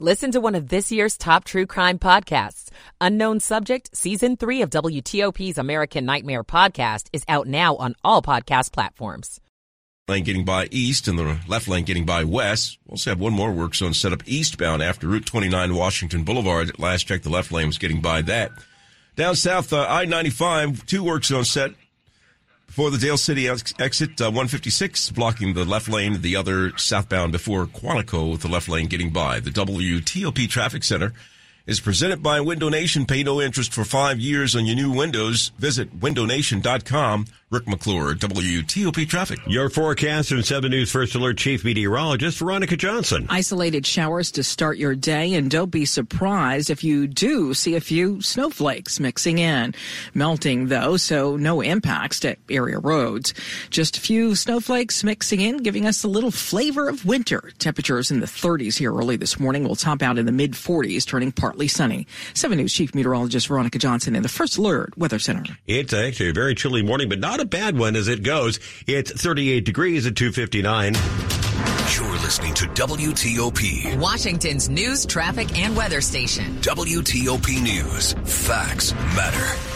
Listen to one of this year's top true crime podcasts. Unknown Subject, Season 3 of WTOP's American Nightmare podcast is out now on all podcast platforms. Lane getting by east and the left lane getting by west. We'll also have one more work zone set up eastbound after Route 29 Washington Boulevard. Last check, the left lane was getting by that. Down south, uh, I-95, two work zones set before the Dale City ex- exit, uh, 156 blocking the left lane, the other southbound before Quantico with the left lane getting by. The WTOP Traffic Center is presented by Window Nation. Pay no interest for five years on your new windows. Visit windownation.com. Rick McClure, WTOP Traffic. Your forecast from 7 News First Alert Chief Meteorologist Veronica Johnson. Isolated showers to start your day, and don't be surprised if you do see a few snowflakes mixing in. Melting, though, so no impacts to area roads. Just a few snowflakes mixing in, giving us a little flavor of winter. Temperatures in the 30s here early this morning will top out in the mid 40s, turning partly sunny. 7 News Chief Meteorologist Veronica Johnson in the First Alert Weather Center. It's actually a very chilly morning, but not a bad one as it goes. It's 38 degrees at 259. You're listening to WTOP. Washington's news, traffic, and weather station. WTOP News. Facts matter.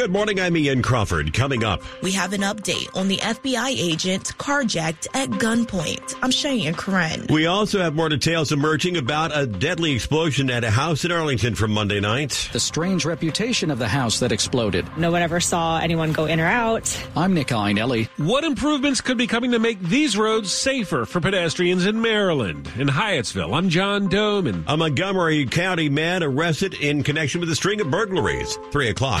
Good morning. I'm Ian Crawford. Coming up. We have an update on the FBI agent carjacked at gunpoint. I'm Cheyenne Corin. We also have more details emerging about a deadly explosion at a house in Arlington from Monday night. The strange reputation of the house that exploded. No one ever saw anyone go in or out. I'm Nick Iannelli. What improvements could be coming to make these roads safer for pedestrians in Maryland? In Hyattsville, I'm John Domen. A Montgomery County man arrested in connection with a string of burglaries. Three o'clock.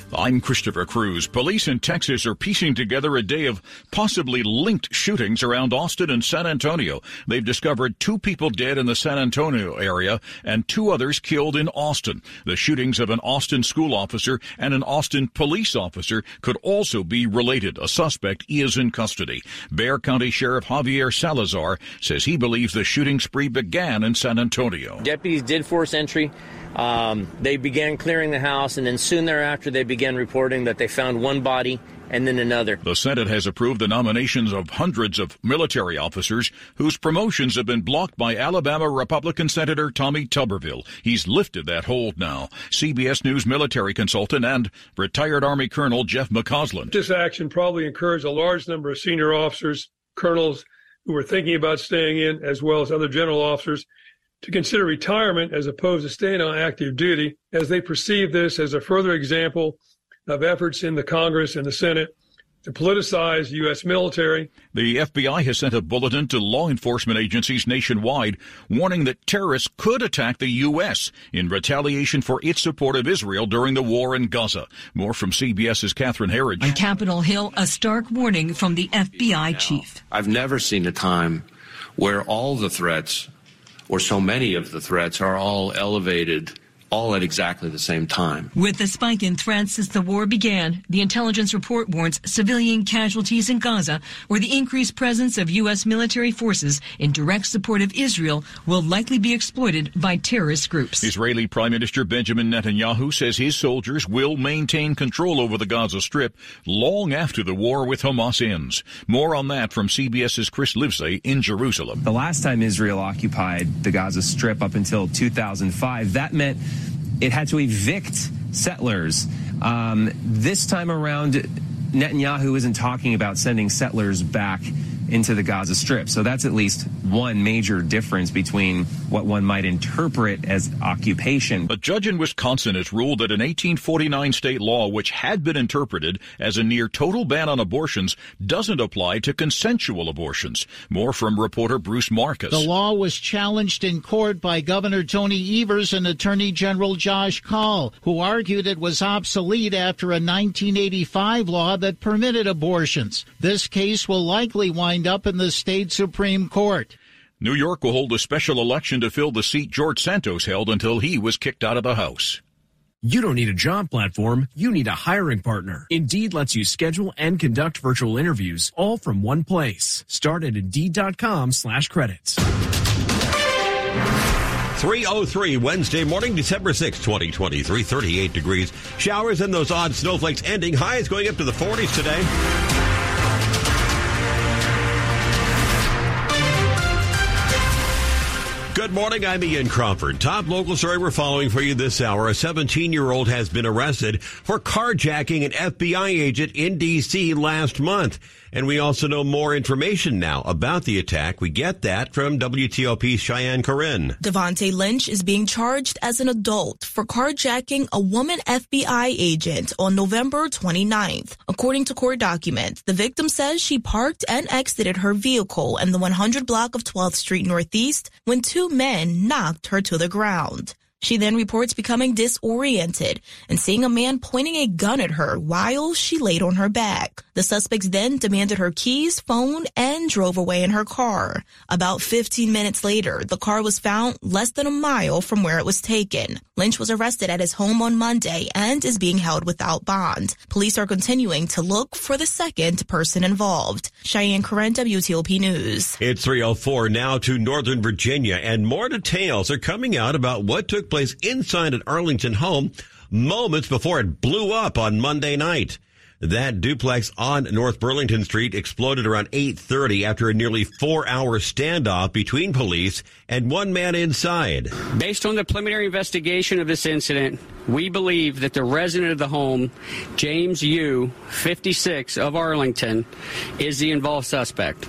I'm Christopher Cruz. Police in Texas are piecing together a day of possibly linked shootings around Austin and San Antonio. They've discovered two people dead in the San Antonio area and two others killed in Austin. The shootings of an Austin school officer and an Austin police officer could also be related. A suspect is in custody. Bexar County Sheriff Javier Salazar says he believes the shooting spree began in San Antonio. Deputies did force entry. Um, they began clearing the house, and then soon thereafter, they began reporting that they found one body and then another. The Senate has approved the nominations of hundreds of military officers whose promotions have been blocked by Alabama Republican Senator Tommy Tuberville. He's lifted that hold now. CBS News military consultant and retired Army Colonel Jeff McCausland. This action probably encouraged a large number of senior officers, colonels who were thinking about staying in, as well as other general officers, to consider retirement as opposed to staying on active duty, as they perceive this as a further example of efforts in the Congress and the Senate to politicize U.S. military. The FBI has sent a bulletin to law enforcement agencies nationwide warning that terrorists could attack the U.S. in retaliation for its support of Israel during the war in Gaza. More from CBS's Catherine Herridge. On Capitol Hill, a stark warning from the FBI chief. I've never seen a time where all the threats, or so many of the threats, are all elevated all at exactly the same time. With the spike in threats since the war began, the intelligence report warns civilian casualties in Gaza, where the increased presence of U.S. military forces in direct support of Israel will likely be exploited by terrorist groups. Israeli Prime Minister Benjamin Netanyahu says his soldiers will maintain control over the Gaza Strip long after the war with Hamas ends. More on that from CBS's Chris Livesay in Jerusalem. The last time Israel occupied the Gaza Strip up until 2005, that meant it had to evict settlers. Um, this time around, Netanyahu isn't talking about sending settlers back into the Gaza Strip. So that's at least one major difference between what one might interpret as occupation. A judge in Wisconsin has ruled that an 1849 state law, which had been interpreted as a near total ban on abortions, doesn't apply to consensual abortions. More from reporter Bruce Marcus. The law was challenged in court by Governor Tony Evers and Attorney General Josh Kaul, who argued it was obsolete after a 1985 law that permitted abortions. This case will likely wind up in the state Supreme Court. New York will hold a special election to fill the seat George Santos held until he was kicked out of the House. You don't need a job platform, you need a hiring partner. Indeed lets you schedule and conduct virtual interviews all from one place. Start at Indeed.com slash credits. 303 Wednesday morning, December 6, 2023, 38 degrees. Showers and those odd snowflakes ending. Highs going up to the 40s today. Good morning. I'm Ian Crawford. Top local story we're following for you this hour. A 17 year old has been arrested for carjacking an FBI agent in D.C. last month. And we also know more information now about the attack. We get that from WTOP's Cheyenne Corin. Devonte Lynch is being charged as an adult for carjacking a woman FBI agent on November 29th. According to court documents, the victim says she parked and exited her vehicle in the 100 block of 12th Street Northeast when two men knocked her to the ground. She then reports becoming disoriented and seeing a man pointing a gun at her while she laid on her back. The suspects then demanded her keys, phone, and drove away in her car. About 15 minutes later, the car was found less than a mile from where it was taken. Lynch was arrested at his home on Monday and is being held without bond. Police are continuing to look for the second person involved. Cheyenne Corin, WTOP News. It's 304 now to Northern Virginia and more details are coming out about what took place inside an Arlington home moments before it blew up on Monday night. That duplex on North Burlington Street exploded around 8:30 after a nearly 4-hour standoff between police and one man inside. Based on the preliminary investigation of this incident, we believe that the resident of the home, James Yu, 56 of Arlington, is the involved suspect.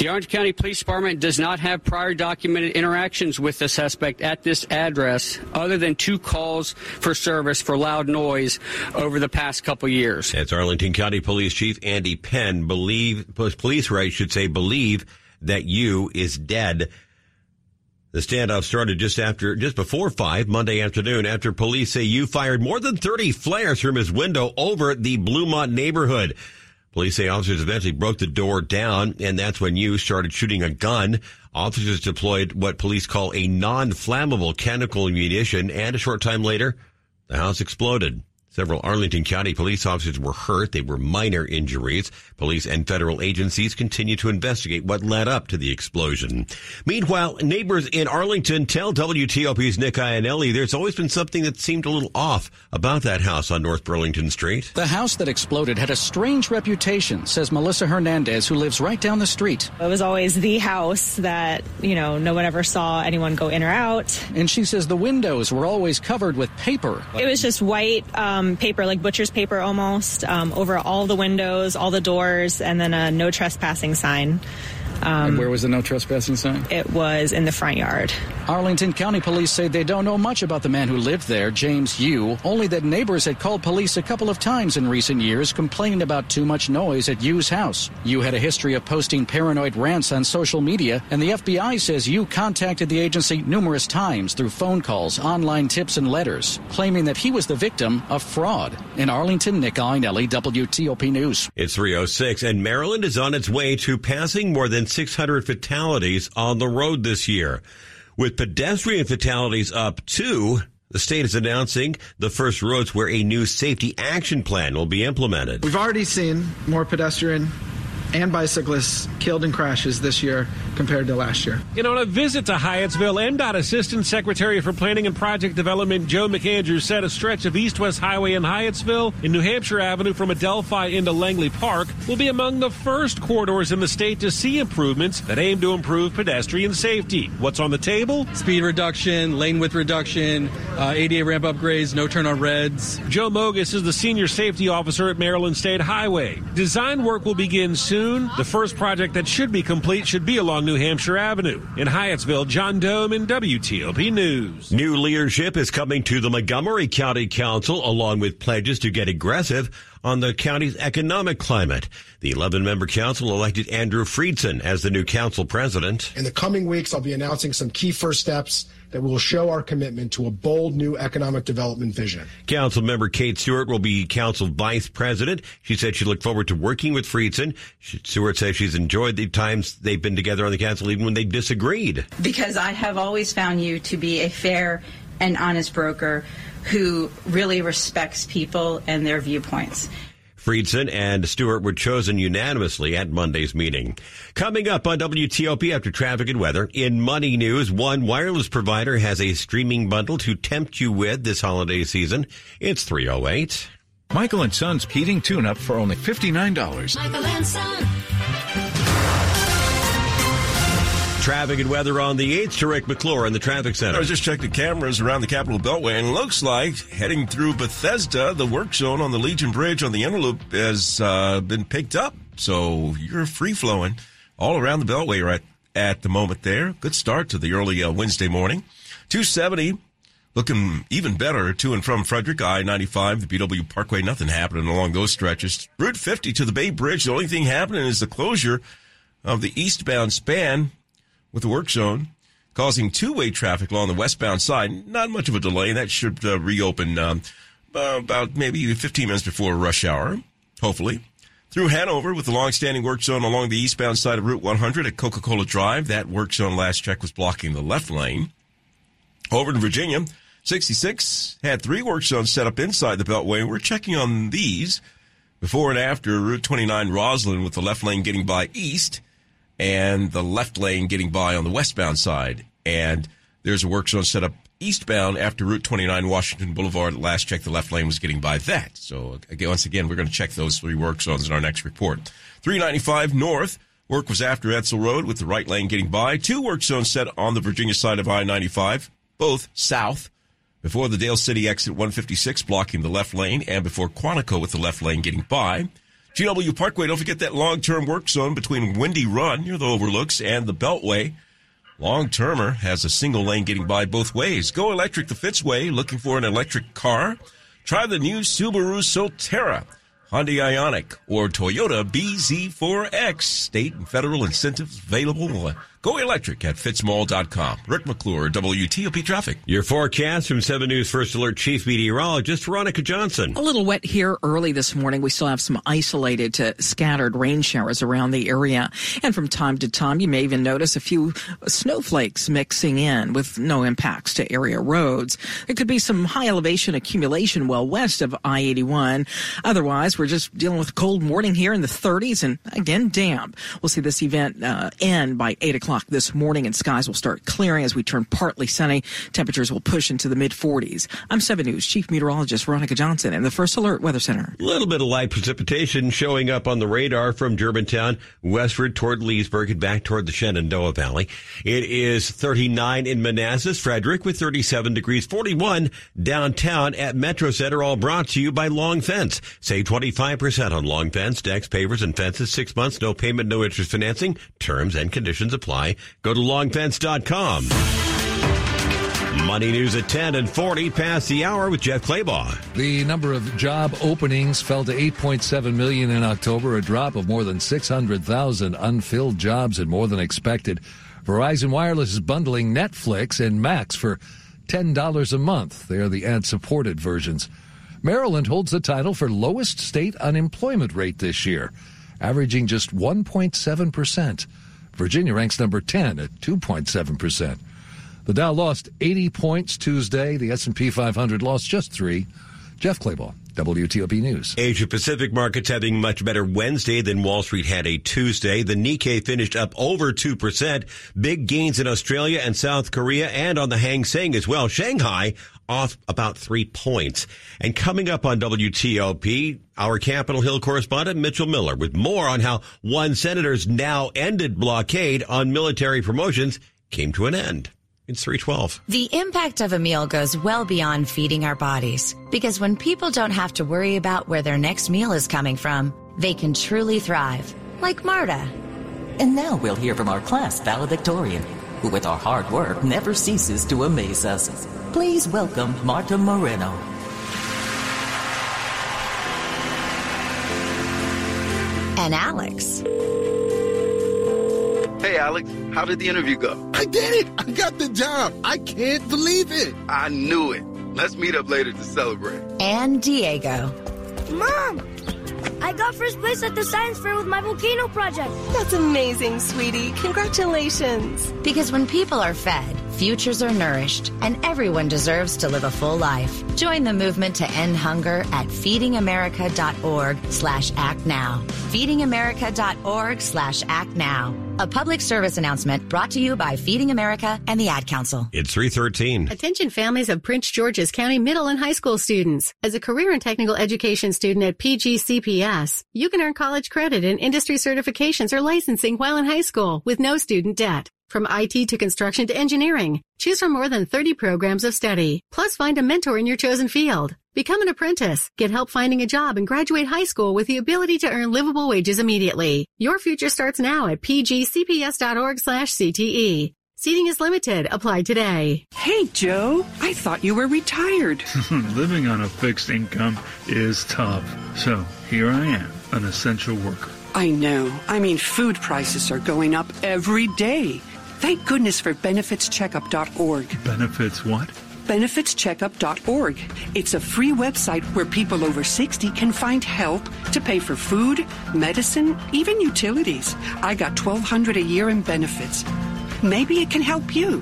The Orange County Police Department does not have prior documented interactions with the suspect at this address other than two calls for service for loud noise over the past couple years. That's Arlington County Police Chief Andy Penn believe police right should say believe that Yu is dead. The standoff started just after, just before five Monday afternoon after police say Yu fired more than 30 flares from his window over the Bluemont neighborhood. Police say officers eventually broke the door down, and that's when Yu started shooting a gun. Officers deployed what police call a non-flammable chemical munition, and a short time later, the house exploded. Several Arlington County police officers were hurt. They were minor injuries. Police and federal agencies continue to investigate what led up to the explosion. Meanwhile, neighbors in Arlington tell WTOP's Nick Iannelli there's always been something that seemed a little off about that house on North Burlington Street. The house that exploded had a strange reputation, says Melissa Hernandez, who lives right down the street. It was always the house that, you know, no one ever saw anyone go in or out. And she says the windows were always covered with paper. It was just white. Um, paper, like butcher's paper almost, um, over all the windows, all the doors, and then a no trespassing sign. Um, and where was the no trespassing sign? It was in the front yard. Arlington County Police say they don't know much about the man who lived there, James Yu, only that neighbors had called police a couple of times in recent years complaining about too much noise at Yu's house. Yu had a history of posting paranoid rants on social media, and the FBI says Yu contacted the agency numerous times through phone calls, online tips, and letters, claiming that he was the victim of fraud. In Arlington, Nick Iannelli, WTOP News. It's 306, and Maryland is on its way to passing more than 600 fatalities on the road this year. With pedestrian fatalities up too, the state is announcing the first roads where a new safety action plan will be implemented. We've already seen more pedestrian and bicyclists killed in crashes this year compared to last year. And on a visit to Hyattsville, MDOT Assistant Secretary for Planning and Project Development Joe McAndrews said a stretch of East West Highway in Hyattsville and New Hampshire Avenue from Adelphi into Langley Park will be among the first corridors in the state to see improvements that aim to improve pedestrian safety. What's on the table? Speed reduction, lane width reduction, uh, ADA ramp upgrades, no turn on reds. Joe Mogus is the Senior Safety Officer at Maryland State Highway. Design work will begin soon. The first project that should be complete should be along New Hampshire Avenue. In Hyattsville, John Domen WTOP News. New leadership is coming to the Montgomery County Council along with pledges to get aggressive on the county's economic climate. The 11 member council elected Andrew Friedson as the new council president. In the coming weeks, I'll be announcing some key first steps that will show our commitment to a bold new economic development vision. Council member Kate Stewart will be council vice president. She said she looked forward to working with Friedson. Stewart says she's enjoyed the times they've been together on the council, even when they disagreed. Because I have always found you to be a fair and honest broker who really respects people and their viewpoints. Friedson and Stewart were chosen unanimously at Monday's meeting. Coming up on WTOP after traffic and weather, in money news, one wireless provider has a streaming bundle to tempt you with this holiday season. It's 308. Michael and Son's heating tune-up for only $59. Michael and Son. Traffic and weather on the 8th to Rick McClure in the traffic center. I just checking the cameras around the Capitol Beltway, and looks like heading through Bethesda, the work zone on the Legion Bridge on the Inner Loop has uh, been picked up. So you're free flowing all around the Beltway right at the moment there. Good start to the early uh, Wednesday morning. 270 looking even better to and from Frederick, I 95, the BW Parkway. Nothing happening along those stretches. Route 50 to the Bay Bridge. The only thing happening is the closure of the eastbound span with the work zone, causing two-way traffic along the westbound side. Not much of a delay. That should uh, reopen um, uh, about maybe 15 minutes before rush hour, hopefully. Through Hanover with the long-standing work zone along the eastbound side of Route 100 at Coca-Cola Drive. That work zone last check was blocking the left lane. Over to Virginia, 66 had three work zones set up inside the Beltway. We're checking on these before and after Route 29 Rosslyn with the left lane getting by east and the left lane getting by on the westbound side. And there's a work zone set up eastbound after Route 29 Washington Boulevard. Last check, the left lane was getting by that. So again, once again, we're going to check those three work zones in our next report. 395 North. Work was after Edsall Road with the right lane getting by. Two work zones set on the Virginia side of I-95, both south before the Dale City exit 156 blocking the left lane and before Quantico with the left lane getting by. GW Parkway, don't forget that long-term work zone between Windy Run near the overlooks and the Beltway. Long-termer has a single lane getting by both ways. Go electric the Fitzway. Looking for an electric car? Try the new Subaru Solterra. Hyundai Ioniq or Toyota BZ4X. State and federal incentives available. Go electric at fitzmall.com. Rick McClure, WTOP Traffic. Your forecast from 7 News First Alert Chief Meteorologist Veronica Johnson. A little wet here early this morning. We still have some isolated to scattered rain showers around the area. And from time to time, you may even notice a few snowflakes mixing in with no impacts to area roads. There could be some high elevation accumulation well west of I-81. Otherwise, we're just dealing with a cold morning here in the 30s and again, damp. We'll see this event uh, end by 8 o'clock o'clock this morning and skies will start clearing as we turn partly sunny. Temperatures will push into the mid 40s. I'm 7 News Chief Meteorologist Veronica Johnson in the First Alert Weather Center. A little bit of light precipitation showing up on the radar from Germantown westward toward Leesburg and back toward the Shenandoah Valley. It is 39 in Manassas, Frederick with 37 degrees, 41 downtown at Metro Center, all brought to you by Long Fence. Save 25% on Long Fence, decks, pavers, and fences. Six months, no payment, no interest financing. Terms and conditions apply. Go to longfence.com. Money news at 10 and 40 past the hour with Jeff Clabaugh. The number of job openings fell to 8.7 million in October, a drop of more than 600,000 unfilled jobs and more than expected. Verizon Wireless is bundling Netflix and Max for $10 a month. They are the ad supported versions. Maryland holds the title for lowest state unemployment rate this year, averaging just 1.7%. Virginia ranks number 10 at 2.7%. The Dow lost 80 points Tuesday. The S&P 500 lost just 3. Jeff Clabaugh, WTOP News. Asia Pacific markets having much better Wednesday than Wall Street had a Tuesday. The Nikkei finished up over 2%. Big gains in Australia and South Korea and on the Hang Seng as well. Shanghai off about three points. And coming up on WTOP, our Capitol Hill correspondent Mitchell Miller with more on how one senator's now ended blockade on military promotions came to an end. It's 312. The impact of a meal goes well beyond feeding our bodies. Because when people don't have to worry about where their next meal is coming from, they can truly thrive. Like Marta. And now we'll hear from our class valedictorian, who with our hard work never ceases to amaze us. Please welcome Marta Moreno. And Alex. Hey, Alex, how did the interview go? I did it! I got the job! I can't believe it! I knew it. Let's meet up later to celebrate. And Diego. Mom! I got first place at the science fair with my volcano project. That's amazing, sweetie. Congratulations. Because when people are fed, futures are nourished, and everyone deserves to live a full life. Join the movement to end hunger at feedingamerica.org slash act now. Feedingamerica.org slash act now. A public service announcement brought to you by Feeding America and the Ad Council. It's 313. Attention families of Prince George's County middle and high school students. As a career and technical education student at PGCPS, you can earn college credit and industry certifications or licensing while in high school with no student debt. From IT to construction to engineering, choose from more than 30 programs of study. Plus find a mentor in your chosen field. Become an apprentice, get help finding a job and graduate high school with the ability to earn livable wages immediately. Your future starts now at pgcps.org slash CTE. Seating is limited. Apply today. Hey, Joe. I thought you were retired. Living on a fixed income is tough. So here I am, an essential worker. I know. I mean, food prices are going up every day. Thank goodness for benefitscheckup.org. Benefits what? benefitscheckup.org. It's a free website where people over 60 can find help to pay for food, medicine, even utilities. I got 1200 a year in benefits. Maybe it can help you.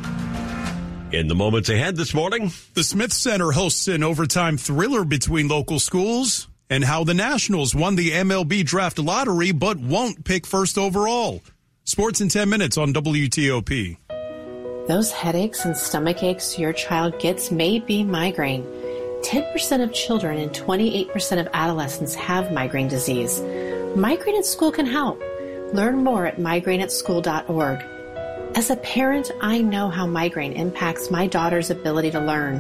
In the moments ahead this morning, the Smith Center hosts an overtime thriller between local schools and how the Nationals won the MLB draft lottery but won't pick first overall. Sports in 10 minutes on WTOP. Those headaches and stomach aches your child gets may be migraine. 10% of children and 28% of adolescents have migraine disease. Migraine at School can help. Learn more at migraineatschool.org. As a parent, I know how migraine impacts my daughter's ability to learn.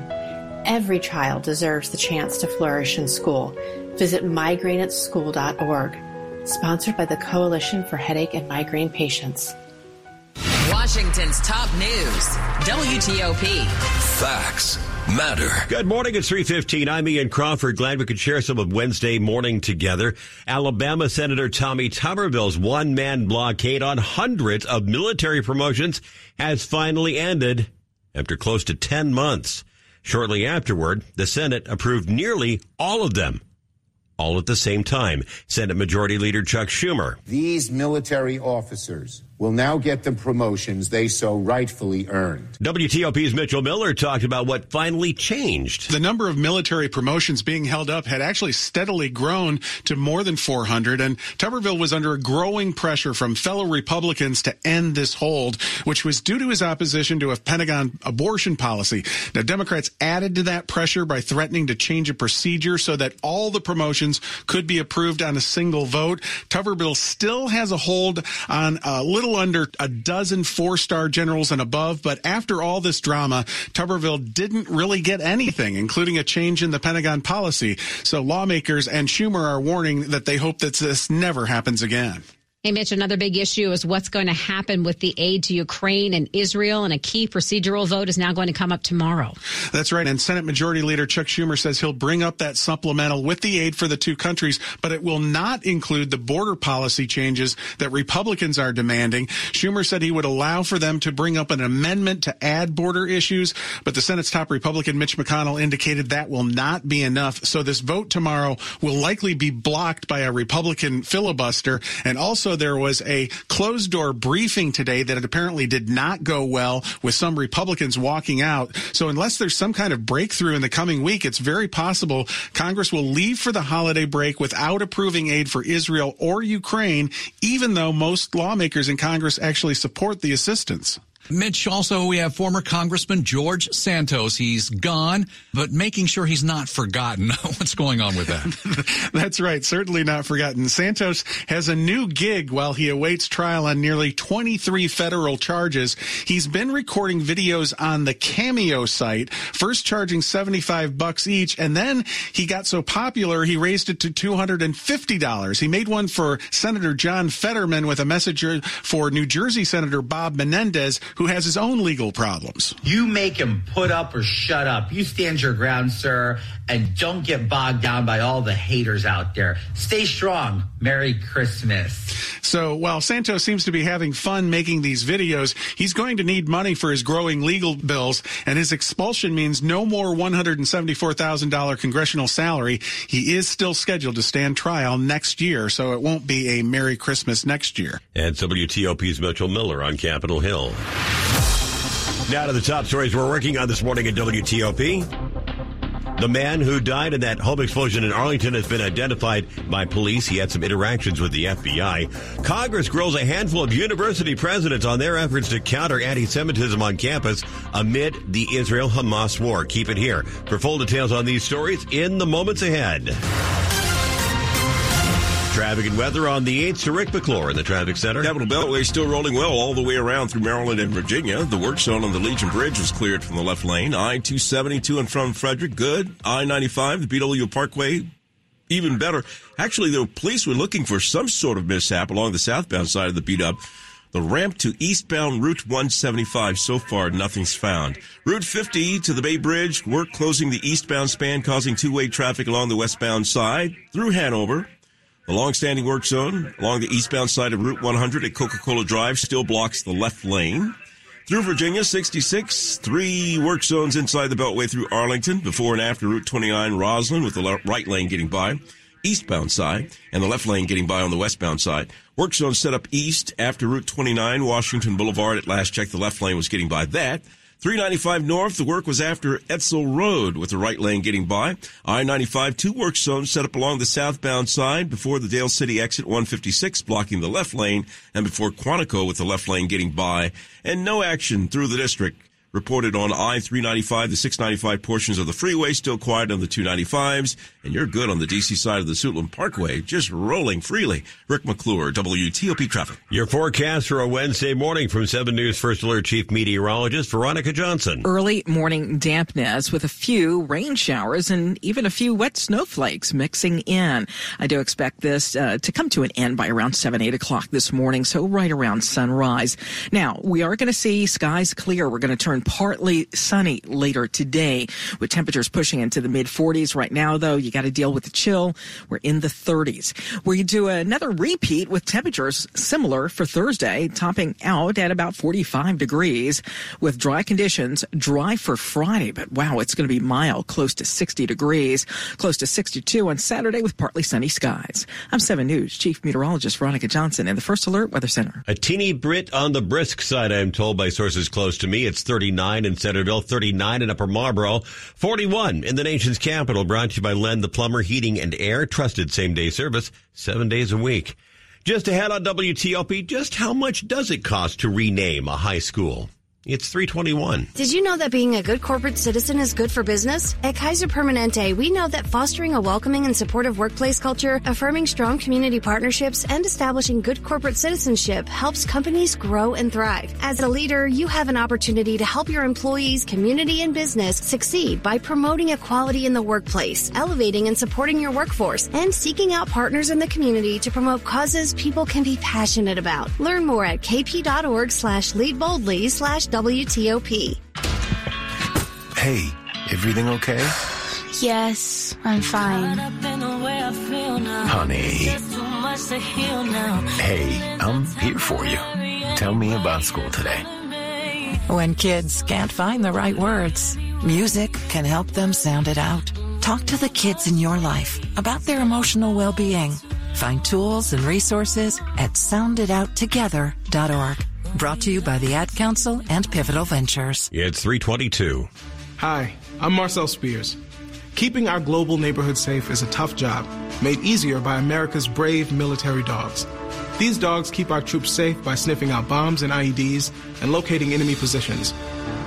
Every child deserves the chance to flourish in school. Visit migraineatschool.org. Sponsored by the Coalition for Headache and Migraine Patients. Washington's top news WTOP. Facts matter. Good morning. It's 315. I'm Ian Crawford. Glad we could share some of Wednesday morning together. Alabama Senator Tommy Tuberville's one man blockade on hundreds of military promotions has finally ended after close to 10 months. Shortly afterward, the Senate approved nearly all of them. All at the same time. Senate Majority Leader Chuck Schumer. These military officers will now get the promotions they so rightfully earned. WTOP's Mitchell Miller talked about what finally changed. The number of military promotions being held up had actually steadily grown to more than 400, and Tuberville was under a growing pressure from fellow Republicans to end this hold, which was due to his opposition to a Pentagon abortion policy. Now, Democrats added to that pressure by threatening to change a procedure so that all the promotions could be approved on a single vote. Tuberville still has a hold on a little little under a dozen four star generals and above, but after all this drama, Tuberville didn't really get anything, including a change in the Pentagon policy. So lawmakers and Schumer are warning that they hope that this never happens again. Hey, Mitch, another big issue is what's going to happen with the aid to Ukraine and Israel, and a key procedural vote is now going to come up tomorrow. That's right. And Senate Majority Leader Chuck Schumer says he'll bring up that supplemental with the aid for the two countries, but it will not include the border policy changes that Republicans are demanding. Schumer said he would allow for them to bring up an amendment to add border issues, but the Senate's top Republican, Mitch McConnell, indicated that will not be enough. So this vote tomorrow will likely be blocked by a Republican filibuster and also also, there was a closed door briefing today that apparently did not go well with some Republicans walking out. So unless there's some kind of breakthrough in the coming week, it's very possible Congress will leave for the holiday break without approving aid for Israel or Ukraine, even though most lawmakers in Congress actually support the assistance. Mitch, also, we have former Congressman George Santos. He's gone, but making sure he's not forgotten. What's going on with that? That's right. Certainly not forgotten. Santos has a new gig while he awaits trial on nearly 23 federal charges. He's been recording videos on the Cameo site, first charging 75 bucks each, and then he got so popular he raised it to $250. He made one for Senator John Fetterman with a message for New Jersey Senator Bob Menendez, who has his own legal problems. You make him put up or shut up. You stand your ground, sir, and don't get bogged down by all the haters out there. Stay strong. Merry Christmas. So while Santos seems to be having fun making these videos, he's going to need money for his growing legal bills, and his expulsion means no more $174,000 congressional salary. He is still scheduled to stand trial next year, so it won't be a Merry Christmas next year. And WTOP's Mitchell Miller on Capitol Hill. Now to the top stories we're working on this morning at WTOP. The man who died in that home explosion in Arlington has been identified by police. He had some interactions with the FBI. Congress grills a handful of university presidents on their efforts to counter anti-Semitism on campus amid the Israel-Hamas war. Keep it here for full details on these stories in the moments ahead. Traffic and weather on the 8th to Rick McClure in the traffic center. Capital Beltway still rolling well all the way around through Maryland and Virginia. The work zone on the Legion Bridge was cleared from the left lane. I-270 to and from Frederick, good. I-95, the BW Parkway, even better. Actually, the police were looking for some sort of mishap along the southbound side of the beat up. The ramp to eastbound Route 175. So far, nothing's found. Route 50 to the Bay Bridge. Work closing the eastbound span, causing two-way traffic along the westbound side through Hanover. The long-standing work zone along the eastbound side of Route 100 at Coca-Cola Drive still blocks the left lane. Through Virginia, 66, three work zones inside the Beltway through Arlington, before and after Route 29 Rosslyn with the right lane getting by eastbound side and the left lane getting by on the westbound side. Work zone set up east after Route 29, Washington Boulevard. At last check, the left lane was getting by that. 395 north, the work was after Edsall Road with the right lane getting by. I-95, two work zones set up along the southbound side before the Dale City exit 156 blocking the left lane and before Quantico with the left lane getting by. And no action through the district reported on I-395, the 695 portions of the freeway still quiet on the 295s, and you're good on the DC side of the Suitland Parkway, just rolling freely. Rick McClure, WTOP Traffic. Your forecast for a Wednesday morning from 7 News First Alert Chief Meteorologist Veronica Johnson. Early morning dampness with a few rain showers and even a few wet snowflakes mixing in. I do expect this uh, to come to an end by around 7, 8 o'clock this morning, so right around sunrise. Now, we are going to see skies clear. We're going to turn partly sunny later today with temperatures pushing into the mid 40s. Right now, though, you got to deal with the chill. We're in the 30s. We do another repeat with temperatures similar for Thursday, topping out at about 45 degrees with dry conditions, dry for Friday. But wow, it's going to be mild, close to 60 degrees, close to 62 on Saturday with partly sunny skies. I'm 7 News Chief Meteorologist Veronica Johnson in the First Alert Weather Center. A teeny Brit on the brisk side, I'm told by sources close to me. It's 39 in Centreville, 39 in Upper Marlboro, 41 in the nation's capital. Brought to you by Len the Plumber Heating and Air, trusted same day service, seven days a week. Just ahead on WTOP, just how much does it cost to rename a high school? It's 321. Did you know that being a good corporate citizen is good for business? At Kaiser Permanente, we know that fostering a welcoming and supportive workplace culture, affirming strong community partnerships, and establishing good corporate citizenship helps companies grow and thrive. As a leader, you have an opportunity to help your employees, community, and business succeed by promoting equality in the workplace, elevating and supporting your workforce, and seeking out partners in the community to promote causes people can be passionate about. Learn more at kp.org slash lead boldly slash WTOP. Hey, everything okay? Yes, I'm fine. Honey. Hey, I'm here for you. Tell me about school today. When kids can't find the right words, music can help them sound it out. Talk to the kids in your life about their emotional well-being. Find tools and resources at sounditouttogether.org. Brought to you by the Ad Council and Pivotal Ventures. It's 322. Hi, I'm Marcel Spears. Keeping our global neighborhood safe is a tough job, made easier by America's brave military dogs. These dogs keep our troops safe by sniffing out bombs and IEDs and locating enemy positions.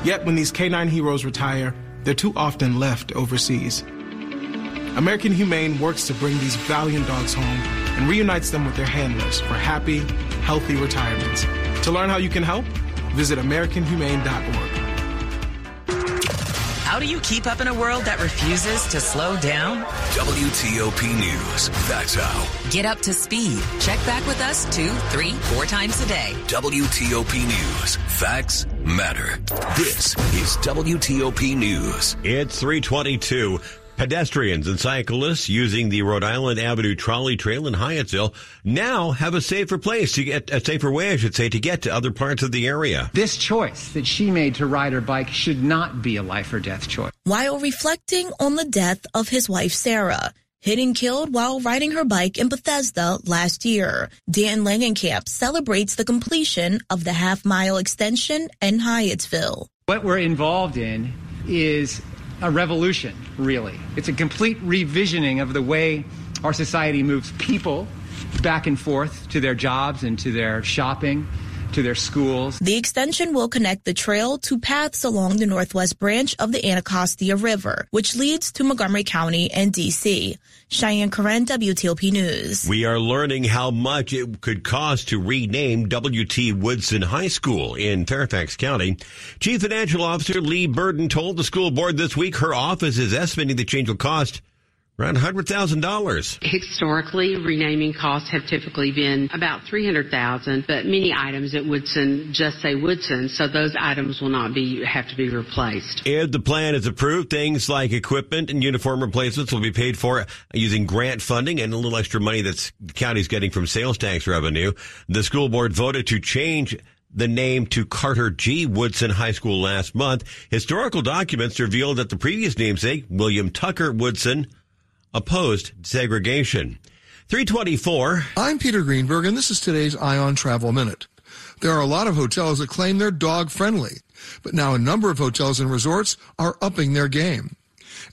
Yet when these canine heroes retire, they're too often left overseas. American Humane works to bring these valiant dogs home and reunites them with their handlers for happy, healthy retirements. To learn how you can help, visit AmericanHumane.org. How do you keep up in a world that refuses to slow down? WTOP News. That's how. Get up to speed. Check back with us two, three, four times a day. WTOP News. Facts matter. This is WTOP News. It's 322. Pedestrians and cyclists using the Rhode Island Avenue trolley trail in Hyattsville now have a safer place to get, a safer way, I should say, to get to other parts of the area. This choice that she made to ride her bike should not be a life or death choice. While reflecting on the death of his wife, Sarah, hit and killed while riding her bike in Bethesda last year. Dan Langenkamp celebrates the completion of the half mile extension in Hyattsville. What we're involved in is a revolution, really. It's a complete revisioning of the way our society moves people back and forth to their jobs and to their shopping, to their schools. The extension will connect the trail to paths along the northwest branch of the Anacostia River, which leads to Montgomery County and D.C. Cheyenne Corin, WTOP News. We are learning how much it could cost to rename W.T. Woodson High School in Fairfax County. Chief Financial Officer Leigh Burden told the school board this week her office is estimating the change will cost around $100,000. Historically, renaming costs have typically been about 300,000, but many items at Woodson just say Woodson, so those items will not be have to be replaced. If the plan is approved, things like equipment and uniform replacements will be paid for using grant funding and a little extra money that the county's getting from sales tax revenue. The school board voted to change the name to Carter G. Woodson High School last month. Historical documents revealed that the previous namesake, William Tucker Woodson, opposed segregation. 324. I'm Peter Greenberg, and this is today's Eye on Travel Minute. There are a lot of hotels that claim they're dog friendly, but now a number of hotels and resorts are upping their game.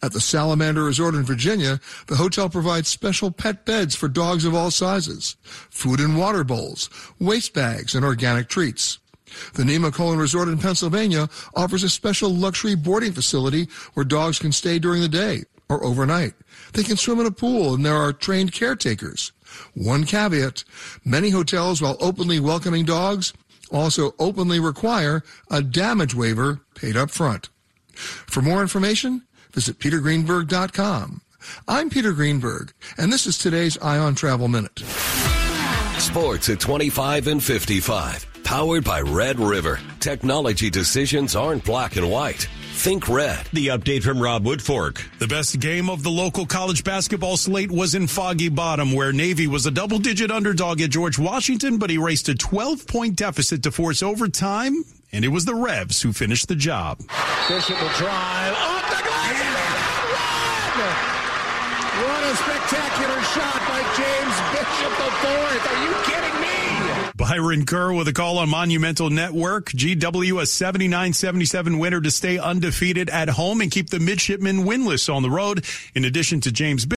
At the Salamander Resort in Virginia, the hotel provides special pet beds for dogs of all sizes, food and water bowls, waste bags, and organic treats. The Nemacolin Resort in Pennsylvania offers a special luxury boarding facility where dogs can stay during the day or overnight. They can swim in a pool and there are trained caretakers. One caveat, many hotels, while openly welcoming dogs, also openly require a damage waiver paid up front. For more information, visit petergreenberg.com. I'm Peter Greenberg, and this is today's Eye on Travel Minute. Sports at 25 and 55. Powered by Red River. Technology decisions aren't black and white. Think red. The update from Rob Woodfork. The best game of the local college basketball slate was in Foggy Bottom, where Navy was a double digit underdog at George Washington, but he raced a 12 point deficit to force overtime, and it was the Revs who finished the job. Bishop will drive off the glass. What a spectacular shot by James Bishop IV. Are you kidding me? Byron Kerr with a call on Monumental Network. GW a 79-77 winner to stay undefeated at home and keep the midshipmen winless on the road. In addition to James